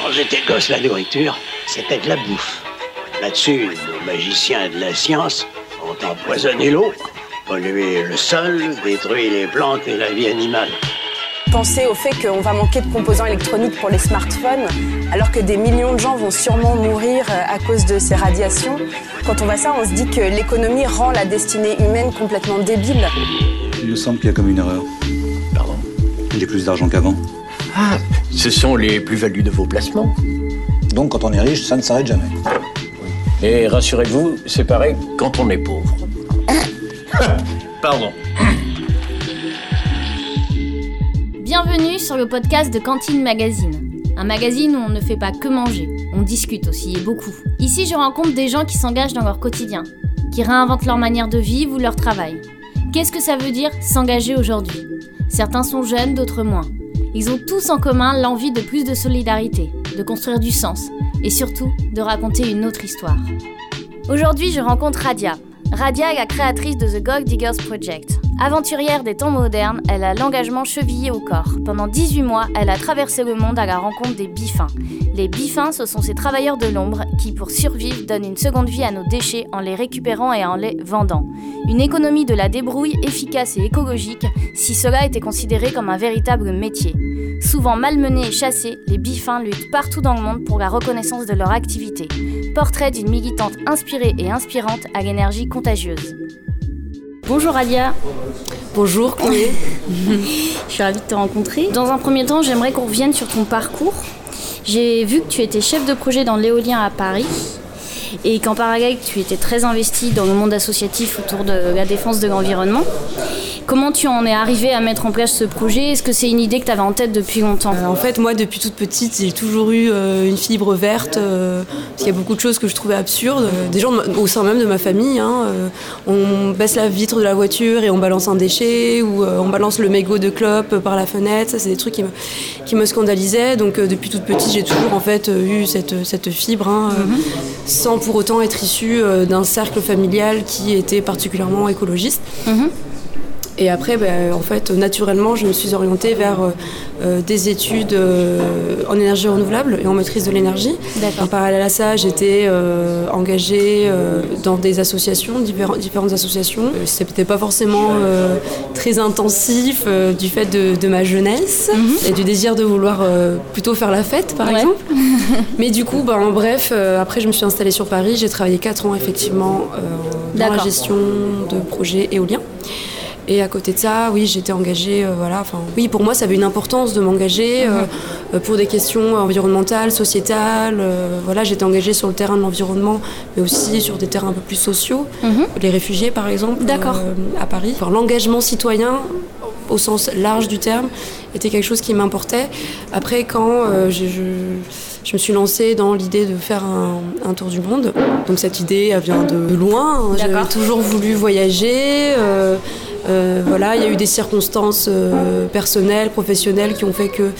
Quand j'étais gosse, la nourriture, c'était de la bouffe. Là-dessus, nos magiciens de la science ont empoisonné l'eau, pollué le sol, détruit les plantes et la vie animale. Penser au fait qu'on va manquer de composants électroniques pour les smartphones, alors que des millions de gens vont sûrement mourir euh, à cause de ces radiations. Quand on voit ça, on se dit que l'économie rend la destinée humaine complètement débile. Il me semble qu'il y a comme une erreur. Pardon? J'ai plus d'argent qu'avant. Ah, ce sont les plus-values de vos placements. Donc quand on est riche, ça ne s'arrête jamais. Et rassurez-vous, c'est pareil quand on est pauvre. Pardon. Bienvenue sur le podcast de Cantine Magazine. Un magazine où on ne fait pas que manger, on discute aussi et beaucoup. Ici, je rencontre des gens qui s'engagent dans leur quotidien, qui réinventent leur manière de vivre ou leur travail. Qu'est-ce que ça veut dire s'engager aujourd'hui? Certains sont jeunes, d'autres moins. Ils ont tous en commun l'envie de plus de solidarité, de construire du sens et surtout de raconter une autre histoire. Aujourd'hui, je rencontre Radia. Radia est la créatrice de The Gold Diggers Project. Aventurière des temps modernes, elle a l'engagement chevillé au corps. Pendant 18 mois, elle a traversé le monde à la rencontre des bifins. Les bifins, ce sont ces travailleurs de l'ombre qui, pour survivre, donnent une seconde vie à nos déchets en les récupérant et en les vendant. Une économie de la débrouille efficace et écologique si cela était considéré comme un véritable métier. Souvent malmenés et chassés, les bifins luttent partout dans le monde pour la reconnaissance de leur activité. Portrait d'une militante inspirée et inspirante à l'énergie contagieuse. Bonjour Alia. Bonjour. Je suis ravie de te rencontrer. Dans un premier temps, j'aimerais qu'on revienne sur ton parcours. J'ai vu que tu étais chef de projet dans l'éolien à Paris et qu'en parallèle, tu étais très investi dans le monde associatif autour de la défense de l'environnement. Comment tu en es arrivé à mettre en place ce projet? Est-ce que c'est une idée que tu avais en tête depuis longtemps? Euh, en fait, moi, depuis toute petite, j'ai toujours eu euh, une fibre verte. euh, parce qu'il y a beaucoup de choses que je trouvais absurdes. Euh, des gens au sein même de ma famille, hein, on baisse la vitre de la voiture et on balance un déchet, ou on balance le mégot de clope par la fenêtre. Ça, c'est des trucs qui me, qui me scandalisaient. Donc, depuis toute petite, j'ai toujours en fait eu cette, cette fibre, hein, euh, sans pour autant être issue d'un cercle familial qui était particulièrement écologiste. Mhm. Et après, ben, en fait, naturellement, je me suis orientée vers euh, euh, des études euh, en énergie renouvelable et en maîtrise de l'énergie. En parallèle à ça, j'étais euh, engagée dans des associations, différents- différentes associations. C'était pas forcément très intensif du fait de, de ma jeunesse et du désir de vouloir plutôt faire la fête, par Mhm. Ouais. exemple. Mais du coup, ben, en bref, après, je me suis installée sur Paris. J'ai travaillé 4 ans, effectivement, dans la gestion de projets éoliens. Et à côté de ça, oui, j'étais engagée, euh, voilà, enfin, oui, pour moi, ça avait une importance de m'engager euh, euh, pour des questions environnementales, sociétales. voilà, j'étais engagée sur le terrain de l'environnement, mais aussi sur des terrains un peu plus sociaux, Mhm. les réfugiés, par exemple, à Paris. Enfin, L'engagement citoyen, au sens large du terme, était quelque chose qui m'importait. Après, quand euh, je, je- je me suis lancée dans l'idée de faire un, un tour du monde, donc cette idée, elle vient de loin. hein. J'avais toujours voulu voyager. euh, euh, voilà, il y a eu des circonstances euh, personnelles, professionnelles qui ont fait que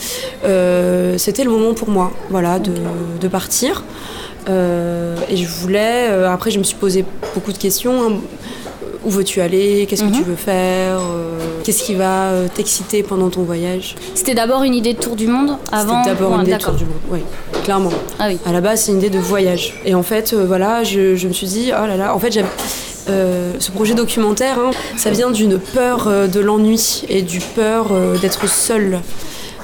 euh, c'était le moment pour moi, voilà, de, de partir. Et je voulais. après, je me suis posé beaucoup de questions. hein. Où veux-tu aller? Qu'est-ce que tu veux faire? Qu'est-ce qui va t'exciter pendant ton voyage? C'était d'abord une idée de tour du monde avant C'était d'abord une idée de tour du monde, oui, clairement. Ah oui. À la base, c'est une idée de voyage. Et en fait, voilà, je, je me suis dit, oh là là, en fait, j'aime. Euh, ce projet documentaire, hein, ça vient d'une peur euh, de l'ennui et du peur euh, d'être seule.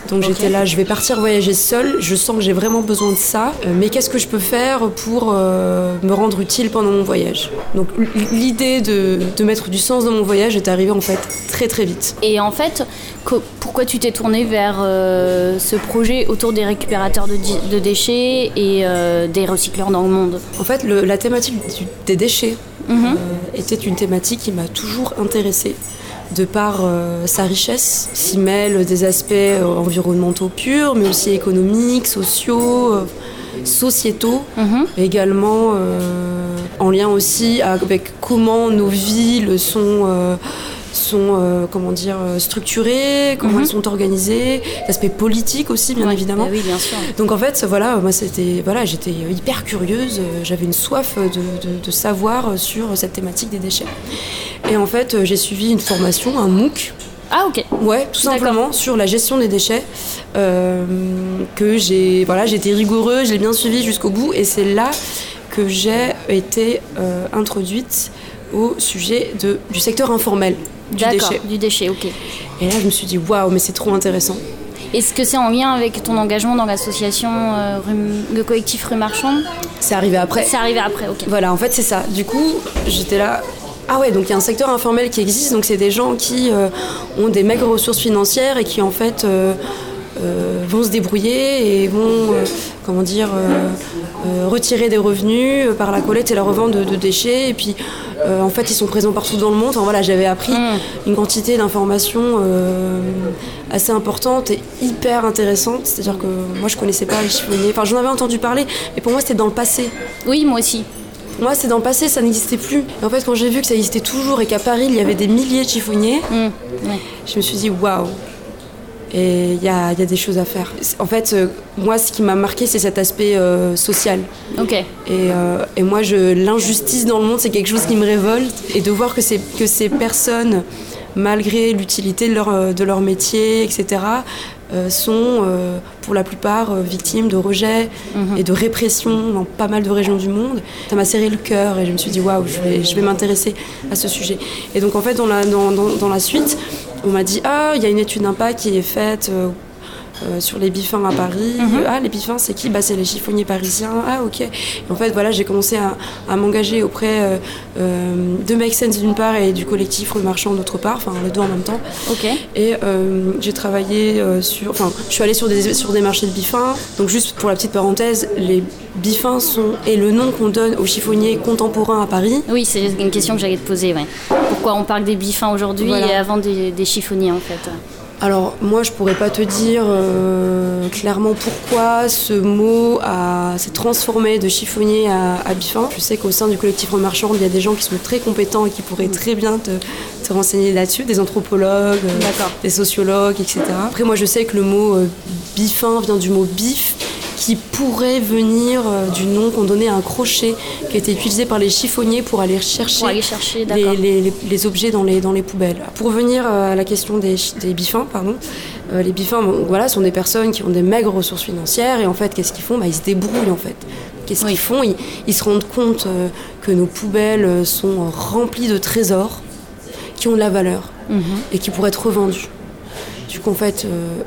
Donc j'étais là, je vais partir voyager seule, je sens que j'ai vraiment besoin de ça, mais qu'est-ce que je peux faire pour me rendre utile pendant mon voyage? Donc l'idée de, de mettre du sens dans mon voyage est arrivée en fait très très vite. Et en fait, pourquoi tu t'es tourné vers euh, ce projet autour des récupérateurs de, déchets et euh, des recycleurs dans le monde? En fait, le- la thématique du- des déchets était une thématique qui m'a toujours intéressée. De par euh, sa richesse, s'y mêlent des aspects euh, environnementaux purs, mais aussi économiques, sociaux, euh, sociétaux, Mhm. également euh, en lien aussi avec comment nos villes sont, euh, sont euh, comment dire, euh, structurées, comment Mhm. elles sont organisées, l'aspect politique aussi, bien Ouais, évidemment. bah oui, bien sûr. Donc en fait, voilà, moi c'était, voilà, j'étais hyper curieuse, euh, j'avais une soif de, de- de savoir sur cette thématique des déchets. Et en fait, euh, j'ai suivi une formation, un MOOC, Ah ok. Ouais, tout simplement sur la gestion des déchets. Euh, que j'ai voilà, j'ai été rigoureux, je l'ai bien suivi jusqu'au bout, et c'est là que j'ai été euh, introduite au sujet de, du secteur informel du D'accord, déchet. du déchet, ok. Et là, je me suis dit waouh, mais c'est trop intéressant. Est-ce que c'est en lien avec ton engagement dans l'association euh, le collectif Rue Marchande? C'est arrivé après. C'est arrivé après, ok. Voilà, en fait, c'est ça. Du coup, j'étais là. Ah ouais, donc il y a un secteur informel qui existe, donc c'est des gens qui euh, ont des maigres ressources financières et qui en fait euh, euh, vont se débrouiller et vont, comment dire, retirer des revenus par la collecte et la revente de, de déchets. Et puis, euh, en fait, ils sont présents partout dans le monde. Enfin, voilà, j'avais appris une quantité d'informations euh, assez importante et hyper intéressante. C'est-à-dire que moi, je connaissais pas les chiffonniers. Enfin, j'en avais entendu parler, mais pour moi, c'était dans le passé. Oui, moi aussi. Moi, c'est dans le passé, ça n'existait plus. Et en fait, quand j'ai vu que ça existait toujours et qu'à Paris, il y avait des milliers de chiffonniers, Mm, ouais. je me suis dit waouh. Et il y a, il y a des choses à faire. En fait, euh, moi, ce qui m'a marqué, c'est cet aspect euh, social. Ok. Et, euh, et moi, l'injustice dans le monde, c'est quelque chose qui me révolte. Et de voir que, ces personnes, malgré l'utilité de leur, de leur métier, etc., euh, sont euh, pour la plupart euh, victimes de rejets et de répression dans pas mal de régions du monde. Ça m'a serré le cœur et je me suis dit waouh, je vais, je vais m'intéresser à ce sujet. Et donc en fait, dans la, dans, dans, dans la suite, on m'a dit ah, il y a une étude d'impact qui est faite. Euh, euh, sur les bifins à Paris. Ah, les bifins, c'est qui? Bah, C'est les chiffonniers parisiens. Ah, ok. Et en fait, voilà, j'ai commencé à, à m'engager auprès euh, euh, de Make Sense d'une part et du collectif Rue Marchand d'autre part, enfin les deux en même temps. Ok. Et euh, j'ai travaillé euh, sur. Enfin, je suis allée sur des, sur des marchés de bifins. Donc, juste pour la petite parenthèse, les bifins sont. et le nom qu'on donne aux chiffonniers contemporains à Paris. Oui, c'est une question que j'allais te poser. Ouais. Pourquoi on parle des bifins aujourd'hui Voilà. et avant des, des chiffonniers en fait? Alors, moi, je pourrais pas te dire euh, clairement pourquoi ce mot s'est transformé de chiffonnier à, à bifin. Je sais qu'au sein du collectif Remarchand, il y a des gens qui sont très compétents et qui pourraient très bien te, te renseigner là-dessus, des anthropologues, euh, des sociologues, etc. Après, moi, je sais que le mot euh, bifin vient du mot bif, qui pourrait venir euh, du nom qu'on donnait à un crochet qui était utilisé par les chiffonniers pour aller chercher Pour aller chercher, les, les- les- les objets dans les, dans les poubelles. Pour revenir euh, à la question des, des bifins, pardon, euh, les bifins bon, voilà, sont des personnes qui ont des maigres ressources financières et en fait, qu'est-ce qu'ils font? Bah, Ils se débrouillent en fait. Qu'est-ce Oui. qu'ils font? Ils, ils se rendent compte euh, que nos poubelles sont remplies de trésors qui ont de la valeur Mhm. et qui pourraient être revendus. Du coup, en fait, euh,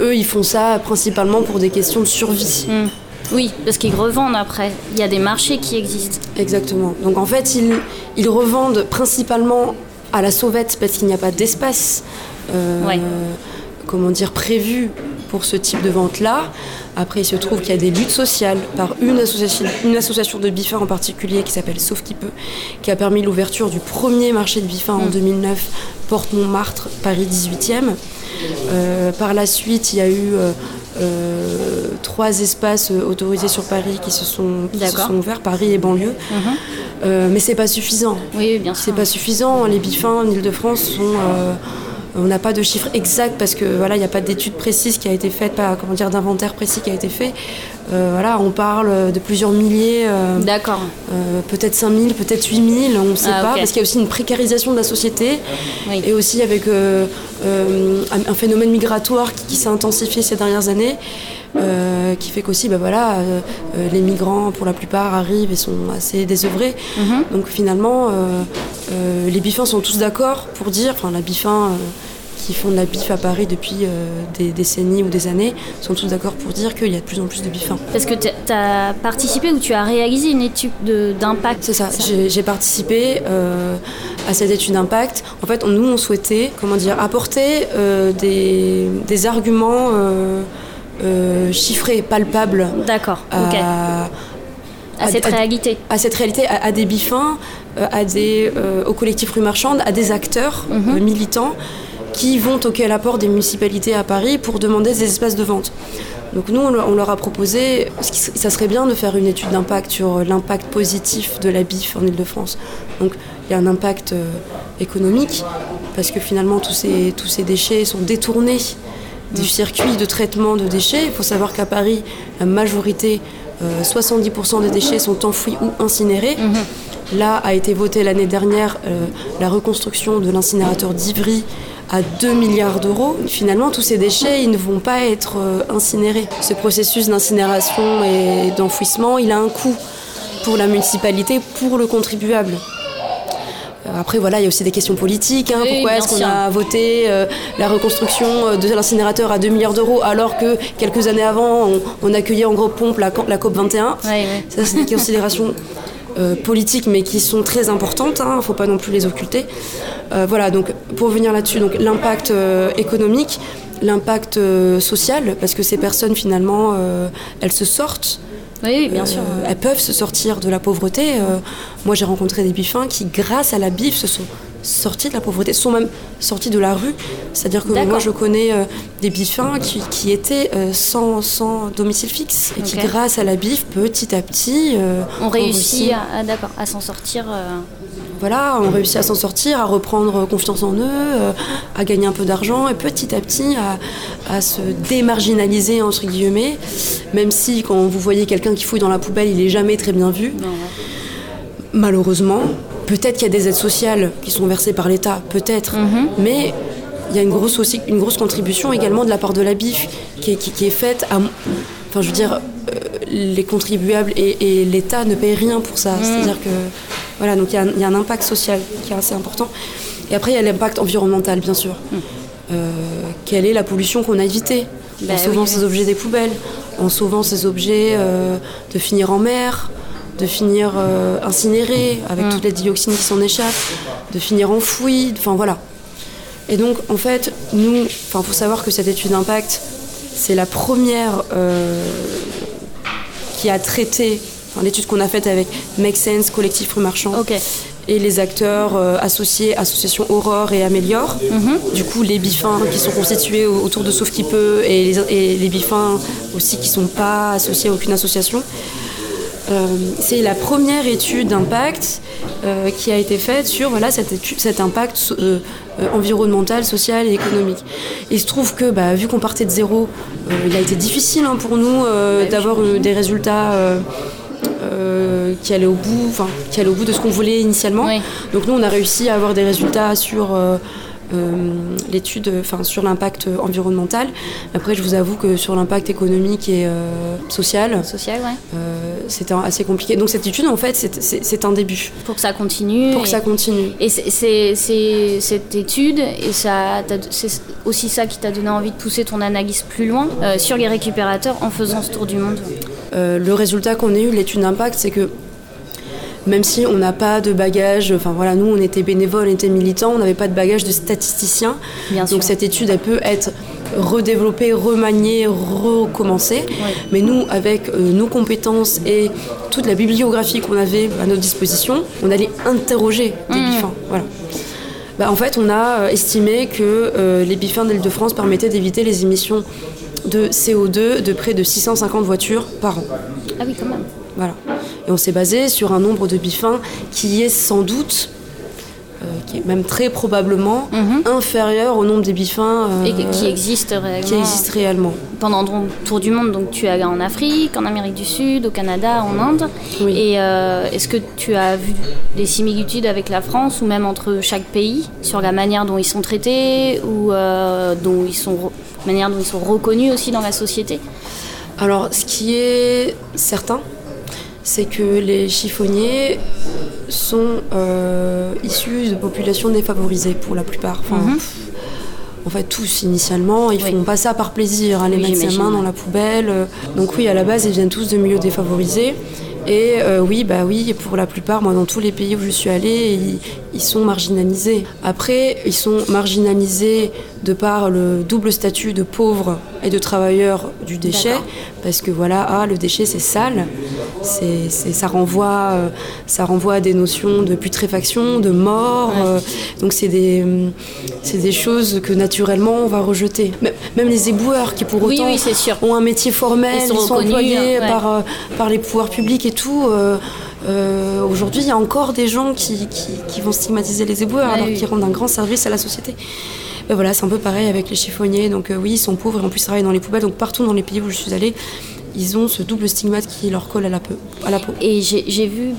eux, ils font ça principalement pour des questions de survie. Mm. Oui, parce qu'ils revendent après. Il y a des marchés qui existent. Exactement. Donc en fait, ils, ils revendent principalement à la sauvette parce qu'il n'y a pas d'espace, euh, Ouais. comment dire, prévu pour ce type de vente-là. Après, il se trouve qu'il y a des luttes sociales par une association, une association de bifins en particulier qui s'appelle Sauf qui peut, qui a permis l'ouverture du premier marché de bifins en 2009, Porte Montmartre, Paris 18e. Euh, par la suite, il y a eu euh, euh, trois espaces autorisés sur Paris qui se sont, qui se D'accord. sont ouverts, Paris et banlieue. Euh, mais c'est pas suffisant. Oui, bien C'est sûr. pas suffisant. Les bifins en Ile-de-France sont. euh, on n'a pas de chiffres exacts parce que voilà, il n'y a pas d'étude précise qui a été faite, pas comment dire d'inventaire précis qui a été fait. Voilà, on parle de plusieurs milliers, D'accord. peut-être 5000, peut-être 8000, on ne sait Ah, pas, parce qu'il y a aussi une précarisation de la société Oui. et aussi avec euh, un, phénomène migratoire qui, qui s'est intensifié ces dernières années, euh, qui fait qu'aussi, bah voilà, euh, les migrants pour la plupart arrivent et sont assez désœuvrés. Mhm. Donc finalement, les bifins sont tous d'accord pour dire, enfin la bifin qui font de la bif à Paris depuis euh, des décennies ou des années, sont tous d'accord pour dire qu'il y a de plus en plus de bifins. Parce que tu as participé ou tu as réalisé une étude de- d'impact. C'est ça, j'ai j'ai participé euh, à cette étude d'impact. En fait, on- nous, on souhaitait, comment dire, apporter euh, des, des arguments chiffrés, palpables D'accord. Ok. à, à cette à- réalité. à cette réalité, à, à des bifins, à des, euh, au collectif Rue Marchande, à des acteurs Mhm. militants qui vont toquer à la porte des municipalités à Paris pour demander des espaces de vente. Donc nous, on leur, a proposé, ça serait bien de faire une étude d'impact sur l'impact positif de la BIF en Ile-de-France. Donc il y a un impact euh, économique, parce que finalement tous ces, tous ces déchets sont détournés du circuit de traitement de déchets. Il faut savoir qu'à Paris, la majorité, euh, 70% des déchets sont enfouis ou incinérés. Là a été votée l'année dernière euh, la reconstruction de l'incinérateur d'Ivry à 2 milliards d'euros. Finalement, tous ces déchets, ils ne vont pas être euh, incinérés. Ce processus d'incinération et d'enfouissement, il a un coût pour la municipalité, pour le contribuable. Euh, Après, voilà, il y a aussi des questions politiques. hein. Pourquoi est-ce qu'on a voté euh, la reconstruction de l'incinérateur à 2 milliards d'euros alors que quelques années avant, on, on accueillait en gros pompe la, la COP 21 Ouais, ouais. Ça, c'est des considérations euh, politiques, mais qui sont très importantes. Il ne faut pas non plus les occulter. Euh, voilà, donc pour venir là-dessus, donc l'impact euh, économique, l'impact social, parce que ces personnes finalement, elles se sortent. Oui, bien sûr. Elles peuvent se sortir de la pauvreté. Moi, j'ai rencontré des bifins qui, grâce à la bif, se sont sortis de la pauvreté, sont même sortis de la rue. C'est-à-dire que moi, je connais euh, des bifins qui, qui étaient euh, sans, sans domicile fixe et qui, grâce à la bif, petit à petit, euh, On ont réussit à, à- s'en sortir. voilà, ont réussi à s'en sortir, à reprendre confiance en eux, à gagner un peu d'argent et petit à petit à, à se démarginaliser entre guillemets. Même si quand vous voyez quelqu'un qui fouille dans la poubelle, il est jamais très bien vu. non, ouais. Malheureusement, peut-être qu'il y a des aides sociales qui sont versées par l'État, peut-être, Mhm. mais il y a une grosse, aussi, une grosse contribution également de la part de la BIF qui est, qui- qui est faite à. Enfin, je veux dire, euh, les contribuables et, et l'État ne payent rien pour ça. C'est-à-dire que. Voilà, donc il y, a un- il y a un impact social qui est assez important. Et après, il y a l'impact environnemental, bien sûr. Euh, quelle est la pollution qu'on a évitée Bah En sauvant oui, ces objets des poubelles, en sauvant ces objets euh, de finir en mer, de finir euh, incinérés avec Mm. toutes les dioxines qui s'en échappent, de finir enfouis, enfin voilà. Et donc en fait, nous, enfin faut savoir que cette étude d'impact, c'est la première euh, qui a traité, l'étude qu'on a faite avec Make Sense, Collectif Rue Marchand, et les acteurs euh, associés, association Aurore et Améliore. Du coup, les bifins qui sont constitués au- autour de Sauf qui peut et les, et les bifins aussi qui ne sont pas associés à aucune association. Euh, c'est la première étude d'impact euh, qui a été faite sur voilà, cette étude- cet impact euh, environnemental, social et économique. Il se trouve que, bah, vu qu'on partait de zéro, il a été difficile hein, pour nous d'avoir des résultats euh, qui allaient au bout, enfin, qui allaient au bout de ce qu'on voulait initialement. Oui. Donc nous, on a réussi à avoir des résultats sur euh, euh, l'étude, enfin sur l'impact environnemental. Après, je vous avoue que sur l'impact économique et euh, social, Social, ouais. euh, c'était assez compliqué. Donc cette étude, en fait, c'est- un début Pour que ça continue. pour que et- ça continue. Et c'est- cette étude, et c'est aussi ça qui t'a donné envie de pousser ton analyse plus loin sur les récupérateurs en faisant ce tour du monde. Le résultat qu'on a eu, l'étude d'impact, c'est que même si on n'a pas de bagage, enfin voilà, nous on était bénévoles, on était militants, on n'avait pas de bagage de statisticien. Bien Donc sûr. cette étude, elle peut être redéveloppée, remaniée, recommencée. Mais nous, avec euh, nos compétences et toute la bibliographie qu'on avait à notre disposition, on allait interroger des bifins. Voilà. Bah, en fait, on a euh, estimé que euh, les bifins d'Île-de-France permettaient d'éviter les émissions de CO2 de près de 650 voitures par an. Ah oui, quand même. Voilà. Et on s'est basé sur un nombre de bifins qui est sans doute, euh, qui est même très probablement, inférieur au nombre des bifins euh, Mhm. Et qui existe réellement. qui existent réellement. pendant ton tour du monde, donc tu es allé en Afrique, en Amérique du Sud, au Canada, en Inde. Oui. Et euh, est-ce que tu as vu des similitudes avec la France ou même entre chaque pays sur la manière dont ils sont traités ou dont ils sont re- manière dont ils sont reconnus aussi dans la société? Alors, ce qui est certain, c'est que les chiffonniers sont euh, issus de populations défavorisées pour la plupart. Enfin, Mhm. En fait, tous initialement, ils Oui. font pas ça par plaisir, aller Oui, mettre j'imagine, mains dans la poubelle. Donc oui, à la base, ils viennent tous de milieux défavorisés. Et euh, oui, bah oui, pour la plupart, moi, dans tous les pays où je suis allée, ils, ils sont marginalisés. Après, ils sont marginalisés de par le double statut de pauvre et de travailleur du déchet, parce que voilà, ah, le déchet c'est sale, c'est, ça, renvoie, euh, ça renvoie à des notions de putréfaction, de mort, Ouais. euh, donc c'est des, c'est des choses que naturellement on va rejeter. Même, même les éboueurs qui pour Oui, autant oui, c'est sûr. ont un métier formel, Ils ils sont employés ouais. par, euh, par les pouvoirs publics et tout. euh, euh, Aujourd'hui, il y a encore des gens qui, qui, qui vont stigmatiser les éboueurs Ouais, alors oui. qu'ils rendent un grand service à la société. Ben voilà, c'est un peu pareil avec les chiffonniers. Donc euh, oui, ils sont pauvres et en plus ils travaillent dans les poubelles. Donc partout dans les pays où je suis allée, ils ont ce double stigmate qui leur colle à la, peu- à la peau. Et j'ai j'ai vu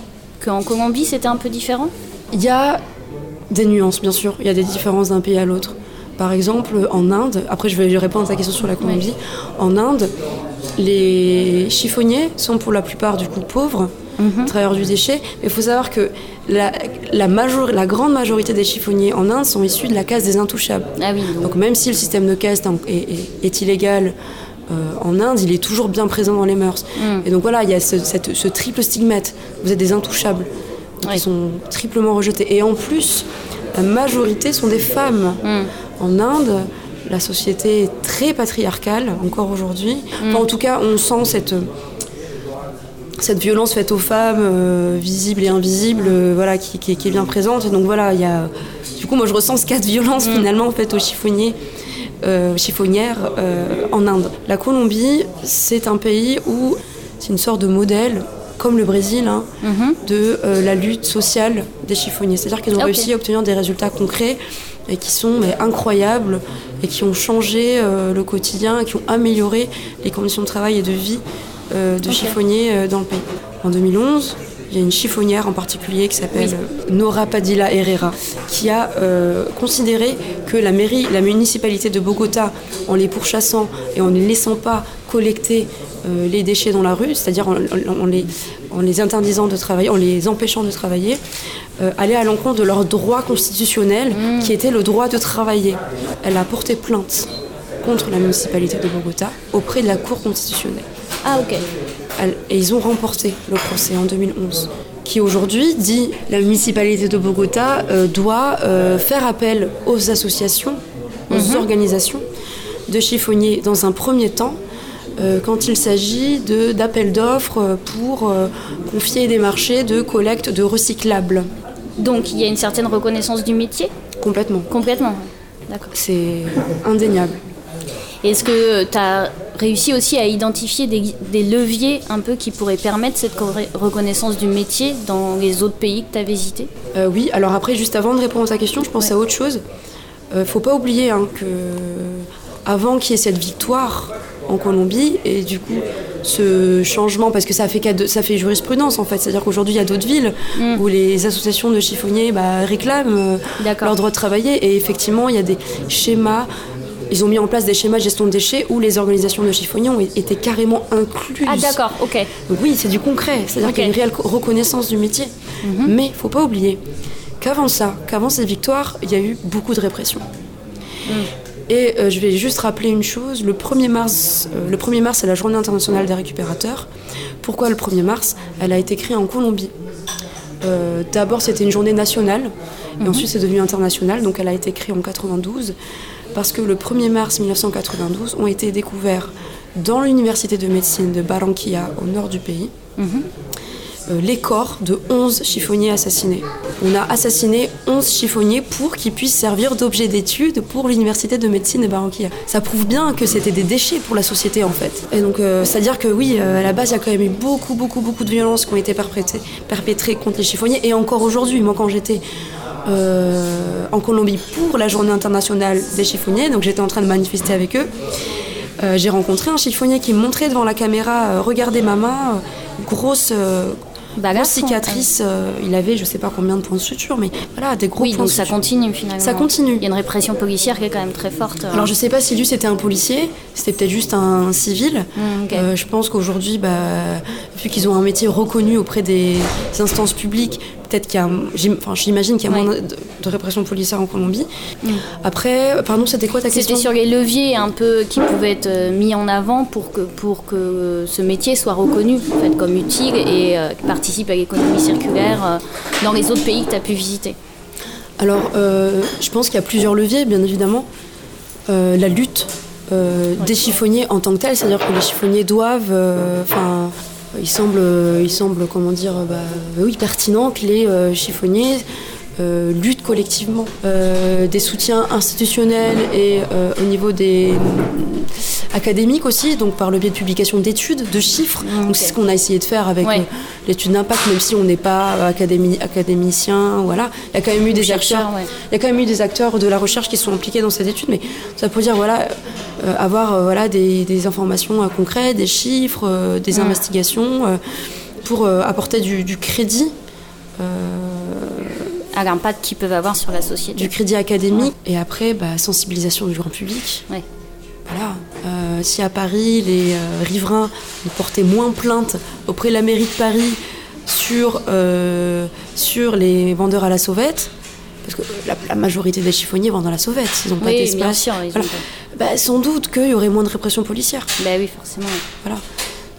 qu'en Colombie c'était un peu différent? Il y a des nuances, bien sûr. Il y a des différences d'un pays à l'autre. par exemple, en Inde, après je vais répondre à ta question sur la Colombie, en Inde, les chiffonniers sont pour la plupart du coup pauvres, Mhm. travailleurs du déchet, mais il faut savoir que la, la, major- la grande majorité des chiffonniers en Inde sont issus de la case des intouchables. Ah oui, donc, Donc même si le système de caste est, est- est illégal euh, en Inde, il est toujours bien présent dans les mœurs. Mm. Et donc voilà, il y a ce, cette- ce triple stigmate. Vous êtes des intouchables. Oui. Ils sont triplement rejetés. Et en plus, la majorité sont des femmes. Mm. En Inde, la société est très patriarcale, encore aujourd'hui. Mm. Enfin, en tout cas, on sent cette, cette violence faite aux femmes, euh, visible et invisible, euh, voilà, qui, qui- qui est bien présente. Et donc voilà, il y a... Du coup, moi, je ressens ce cas de violence, Mm. finalement, faites aux chiffonniers, euh, chiffonnières en Inde. La Colombie, c'est un pays où c'est une sorte de modèle, comme le Brésil, hein, Mhm. de la lutte sociale des chiffonniers. C'est-à-dire qu'ils ont Ah, réussi à obtenir des résultats concrets et qui sont mais, incroyables et qui ont changé le quotidien, et qui ont amélioré les conditions de travail et de vie de Ok. chiffonniers euh, dans le pays. En 2011, il y a une chiffonnière en particulier qui s'appelle euh, Nora Padilla Herrera, qui a euh, considéré que la mairie, la municipalité de Bogota, en les pourchassant et en ne laissant pas collecter euh, les déchets dans la rue, c'est-à-dire en, en- en les, en les interdisant de travailler, en les empêchant de travailler, euh, allait à l'encontre de leur droit constitutionnel, qui était le droit de travailler. Elle a porté plainte contre la municipalité de Bogota auprès de la Cour constitutionnelle. Ah ok. Et ils ont remporté le procès en 2011, qui aujourd'hui dit la municipalité de Bogota euh, doit euh, faire appel aux associations, aux organisations de chiffonniers dans un premier temps, euh, quand il s'agit de- d'appels d'offres pour confier des marchés de collecte de recyclables. Donc il y a une certaine reconnaissance du métier? Complètement. Complètement. D'accord. C'est indéniable. Est-ce que tu as réussi aussi à identifier des, des leviers un peu qui pourraient permettre cette reconnaissance du métier dans les autres pays que tu as visités Euh, oui, alors après, juste avant de répondre à ta question, je pense Ouais. à autre chose. Euh, faut pas oublier hein, que avant qu'il y ait cette victoire en Colombie et du coup ce changement, parce que ça fait, cas de- ça fait jurisprudence en fait, c'est-à-dire qu'aujourd'hui il y a d'autres villes où les associations de chiffonniers bah, réclament euh, leur droit de travailler et effectivement il y a des schémas. Ils ont mis en place des schémas de gestion de déchets où les organisations de chiffonniers ont été carrément incluses. Ah d'accord, ok. Donc oui, c'est du concret, c'est-à-dire qu'il y a une réelle co- reconnaissance du métier. Mais il faut pas oublier qu'avant ça, qu'avant cette victoire, il y a eu beaucoup de répression. Et euh, je vais juste rappeler une chose, le 1er mars, euh, le 1er mars c'est la journée internationale des récupérateurs. Pourquoi le 1er mars? Elle a été créée en Colombie. Euh, D'abord c'était une journée nationale, et ensuite c'est devenu international, donc elle a été créée en 92, parce que le 1er mars 1992 ont été découverts dans l'université de médecine de Barranquilla, au nord du pays, euh, les corps de 11 chiffonniers assassinés. On a assassiné 11 chiffonniers pour qu'ils puissent servir d'objet d'étude pour l'université de médecine de Barranquilla. Ça prouve bien que c'était des déchets pour la société en fait. Et donc, euh, c'est-à-dire que oui, euh, à la base, il y a quand même eu beaucoup, beaucoup, beaucoup de violences qui ont été perpétrées, perpétrées contre les chiffonniers. Et encore aujourd'hui, moi quand j'étais euh, en Colombie pour la journée internationale des chiffonniers, donc j'étais en train de manifester avec eux, euh, j'ai rencontré un chiffonnier qui me montrait devant la caméra, euh, regardez ma main, grosse, grosse cicatrice, il avait je sais pas combien de points de suture, mais voilà, des gros Oui, points donc de ça continue finalement. Ça continue. Il y a une répression policière qui est quand même très forte. euh. Alors je sais pas si lui c'était un policier, c'était peut-être juste un civil. Mm. Euh, je pense qu'aujourd'hui, bah, vu qu'ils ont un métier reconnu auprès des instances publiques, peut-être qu'il y a, enfin j'imagine qu'il y a Ouais. moins de, de répression policière en Colombie. Après, euh, pardon, c'était quoi ta question? C'était sur les leviers un peu qui pouvaient être euh, mis en avant pour que, pour que ce métier soit reconnu en fait, comme utile et euh, participe à l'économie circulaire euh, dans les autres pays que tu as pu visiter. Alors, euh, je pense qu'il y a plusieurs leviers, bien évidemment. Euh, la lutte euh, des chiffonniers en tant que telle, c'est-à-dire que les chiffonniers doivent, euh, il semble, il semble, comment dire, bah, oui, pertinent que les euh, chiffonniers euh, luttent collectivement. Euh, des soutiens institutionnels et euh, au niveau des académiques aussi, donc par le biais de publication d'études, de chiffres. Mm, Donc c'est ce qu'on a essayé de faire avec Ouais. l'étude d'impact, même si on n'est pas académi- académicien, voilà. Il y a quand même eu des acteurs, ouais. il y a quand même eu des acteurs de la recherche qui sont impliqués dans cette étude, mais ça peut dire voilà, avoir euh, voilà des, des informations euh, concrètes, des chiffres, euh, des investigations euh, pour euh, apporter du, du crédit. euh, à l'impact qu'ils peuvent avoir sur la société. Du crédit académique et après, bah, sensibilisation du grand public. Ouais. Voilà. Euh, si à Paris, les euh, riverains ont porté moins plainte auprès de la mairie de Paris sur, euh, sur les vendeurs à la sauvette, parce que la, la majorité des chiffonniers vendent à la sauvette, ils n'ont pas d'espace. bien sûr. ils ont Voilà. pas- Bah, sans doute qu'il y aurait moins de répression policière. Bah oui, forcément. Voilà.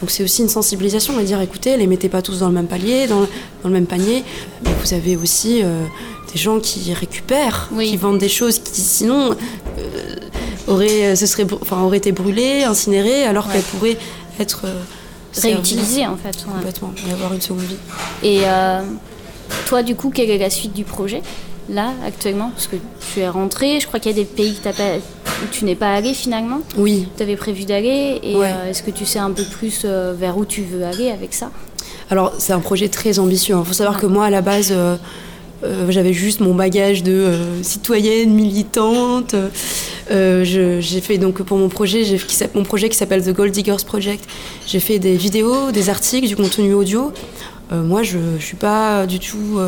Donc c'est aussi une sensibilisation à dire écoutez, les mettez pas tous dans le même palier, dans, dans le même panier. Mais vous avez aussi euh, des gens qui récupèrent, Oui. qui vendent des choses qui sinon euh, auraient, ce serait, enfin, auraient été brûlées, incinérées, alors Ouais. qu'elles pourraient être euh, Réutiliser en fait. ouais. complètement et avoir une seconde vie. Et toi, du coup, quelle est la suite du projet là actuellement? Parce que tu es rentré, je crois qu'il y a des pays que t'as pas- tu n'es pas allé finalement. Oui. Tu avais prévu d'aller et Ouais. euh, est-ce que tu sais un peu plus euh, vers où tu veux aller avec ça? Alors c'est un projet très ambitieux. Il faut savoir que moi à la base euh, j'avais juste mon bagage de citoyenne militante. J'ai fait donc pour mon projet, j'ai- qui s'appelle- mon projet qui s'appelle The Gold Diggers Project. J'ai fait des vidéos, des articles, du contenu audio. Moi je, je suis pas du tout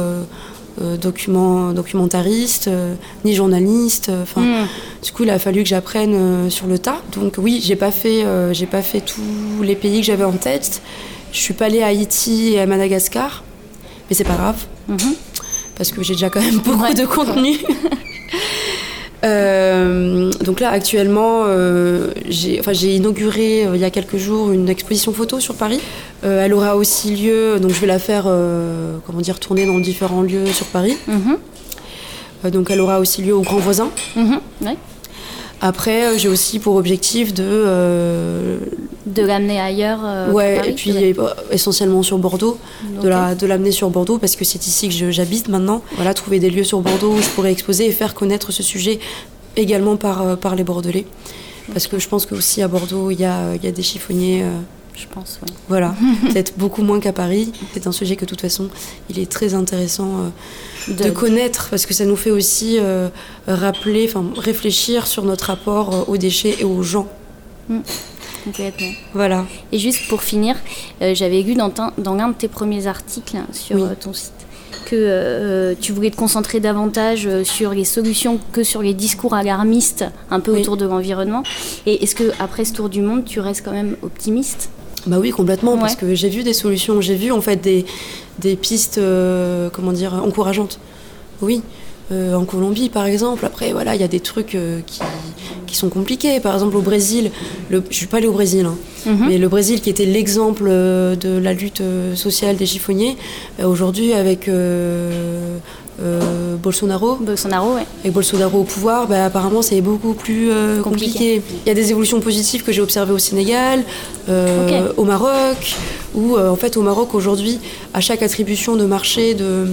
document, documentariste euh, ni journaliste. euh, Enfin Hmm. du coup, il a fallu que j'apprenne euh, sur le tas. Donc oui, j'ai pas fait, euh, j'ai pas fait tous les pays que j'avais en tête. Je suis pas allée à Haïti et à Madagascar, mais c'est pas grave Mhm. parce que j'ai déjà quand même beaucoup Ouais. de contenu. Euh, donc là, actuellement, euh, j'ai enfin, inauguré euh, il y a quelques jours une exposition photo sur Paris. Elle aura aussi lieu, donc je vais la faire, comment dire, tourner dans différents lieux sur Paris. Mhm. Donc elle aura aussi lieu au Grand Voisin. Mhm. Ouais. Après, euh, j'ai aussi pour objectif de euh, De l'amener ailleurs. euh, ouais, Paris, et puis essentiellement sur Bordeaux, de la- de l'amener sur Bordeaux parce que c'est ici que j'habite maintenant. Voilà, trouver des lieux sur Bordeaux où je pourrais exposer et faire connaître ce sujet également par, par les Bordelais. Parce que je pense que aussi à Bordeaux, il y a, y a des chiffonniers, Je pense, oui. voilà, peut-être beaucoup moins qu'à Paris. C'est un sujet que de toute façon, il est très intéressant euh, de, connaître parce que ça nous fait aussi euh, rappeler, enfin réfléchir sur notre rapport euh, aux déchets et aux gens. Complètement. Voilà. Et juste pour finir, j'avais lu dans, dans l'un de tes premiers articles sur Oui. euh, ton site que euh, tu voulais te concentrer davantage sur les solutions que sur les discours alarmistes un peu Oui. autour de l'environnement. Et est-ce que après ce tour du monde, tu restes quand même optimiste? Bah oui, complètement, parce que j'ai vu des solutions, j'ai vu en fait des, des pistes, euh, comment dire, encourageantes. Oui, Euh, en Colombie par exemple. Après, voilà, il y a des trucs euh, qui, qui sont compliqués. Par exemple, au Brésil, le, je suis pas allée au Brésil, hein, Mhm. mais le Brésil qui était l'exemple de la lutte sociale des chiffonniers, aujourd'hui avec euh, Bolsonaro, Bolsonaro, ouais. avec Bolsonaro au pouvoir, bah, apparemment c'est beaucoup plus euh, Compliqué. compliqué. Il y a des évolutions positives que j'ai observées au Sénégal, euh, au Maroc, où en fait au Maroc aujourd'hui, à chaque attribution de marché de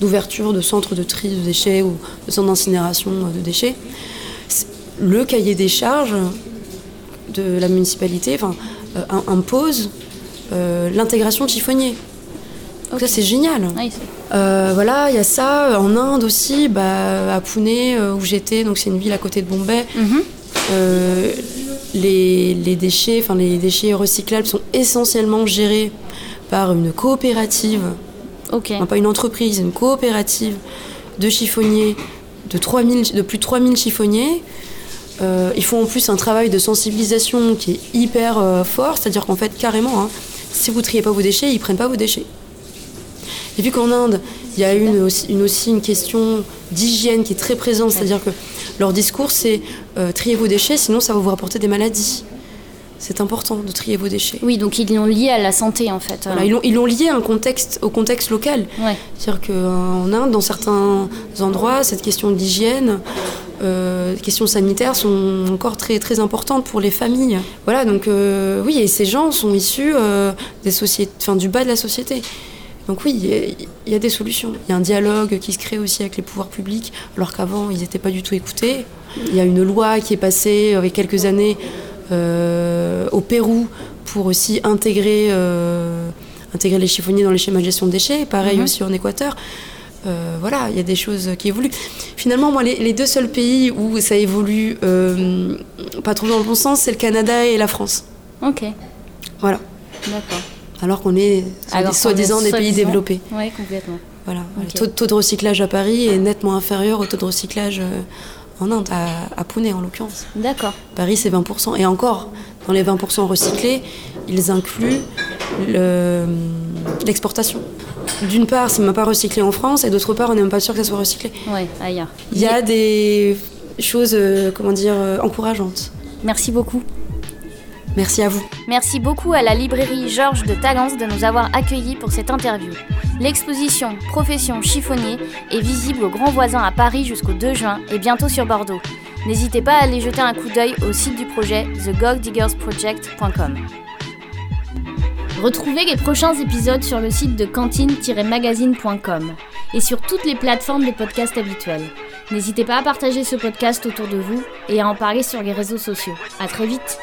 d'ouverture de centres de tri de déchets ou de centres d'incinération de déchets, le cahier des charges de la municipalité impose l'intégration de chiffonniers. Donc ça c'est génial. C'est- Euh, voilà, il y a ça. En Inde aussi, bah, à Pune, euh, où j'étais, donc c'est une ville à côté de Bombay. Mhm. euh, les, les déchets, enfin les déchets recyclables sont essentiellement gérés par une coopérative, pas une entreprise, une coopérative de chiffonniers, de, 3000, de plus de 3000 chiffonniers. Euh, ils font en plus un travail de sensibilisation qui est hyper euh, fort, c'est-à-dire qu'en fait, carrément, hein, si vous triez pas vos déchets, ils prennent pas vos déchets. Et vu qu'en Inde, il y a une aussi, une, aussi une question d'hygiène qui est très présente, c'est-à-dire que leur discours c'est euh, trier vos déchets, sinon ça va vous rapporter des maladies. C'est important de trier vos déchets. Oui, donc ils l'ont lié à la santé en fait. Voilà, ils l'ont- lié à un contexte, au contexte local. Ouais. C'est-à-dire qu'en Inde, dans certains endroits, cette question d'hygiène, euh, questions sanitaires sont encore très, très importantes pour les familles. Voilà, donc euh, oui, et ces gens sont issus euh, des sociétés, enfin, du bas de la société. Donc oui, il y a- il y, a des solutions. Il y a un dialogue qui se crée aussi avec les pouvoirs publics, alors qu'avant, ils n'étaient pas du tout écoutés. Il y a une loi qui est passée euh, il y a quelques années euh, au Pérou pour aussi intégrer, euh, intégrer les chiffonniers dans les schémas de gestion de déchets. Pareil Mhm. aussi en Équateur. Euh, voilà, il y a des choses qui évoluent. Finalement, moi, les, les deux seuls pays où ça évolue euh, pas trop dans le bon sens, c'est le Canada et la France. Ok. Voilà. D'accord. Alors qu'on est soi-disant des pays développés. Ouais, complètement. Voilà. Le taux, taux de recyclage à Paris est nettement inférieur au taux de recyclage euh, en Inde, à, à Pune en l'occurrence. D'accord. Paris, c'est 20%. Et encore, dans les 20% recyclés, ils incluent le- l'exportation. D'une part, c'est même pas recyclé en France, et d'autre part, on n'est même pas sûr que ça soit recyclé. Ouais, ailleurs. Il y a des choses, euh, comment dire, euh, encourageantes. Merci beaucoup. Merci à vous. Merci beaucoup à la librairie Georges de Talence de nous avoir accueillis pour cette interview. L'exposition Profession chiffonnier est visible au Grand Voisin à Paris jusqu'au 2 juin et bientôt sur Bordeaux. N'hésitez pas à aller jeter un coup d'œil au site du projet thegolddiggersproject.com. Retrouvez les prochains épisodes sur le site de cantine-magazine.com et sur toutes les plateformes de podcast habituelles. N'hésitez pas à partager ce podcast autour de vous et à en parler sur les réseaux sociaux. À très vite!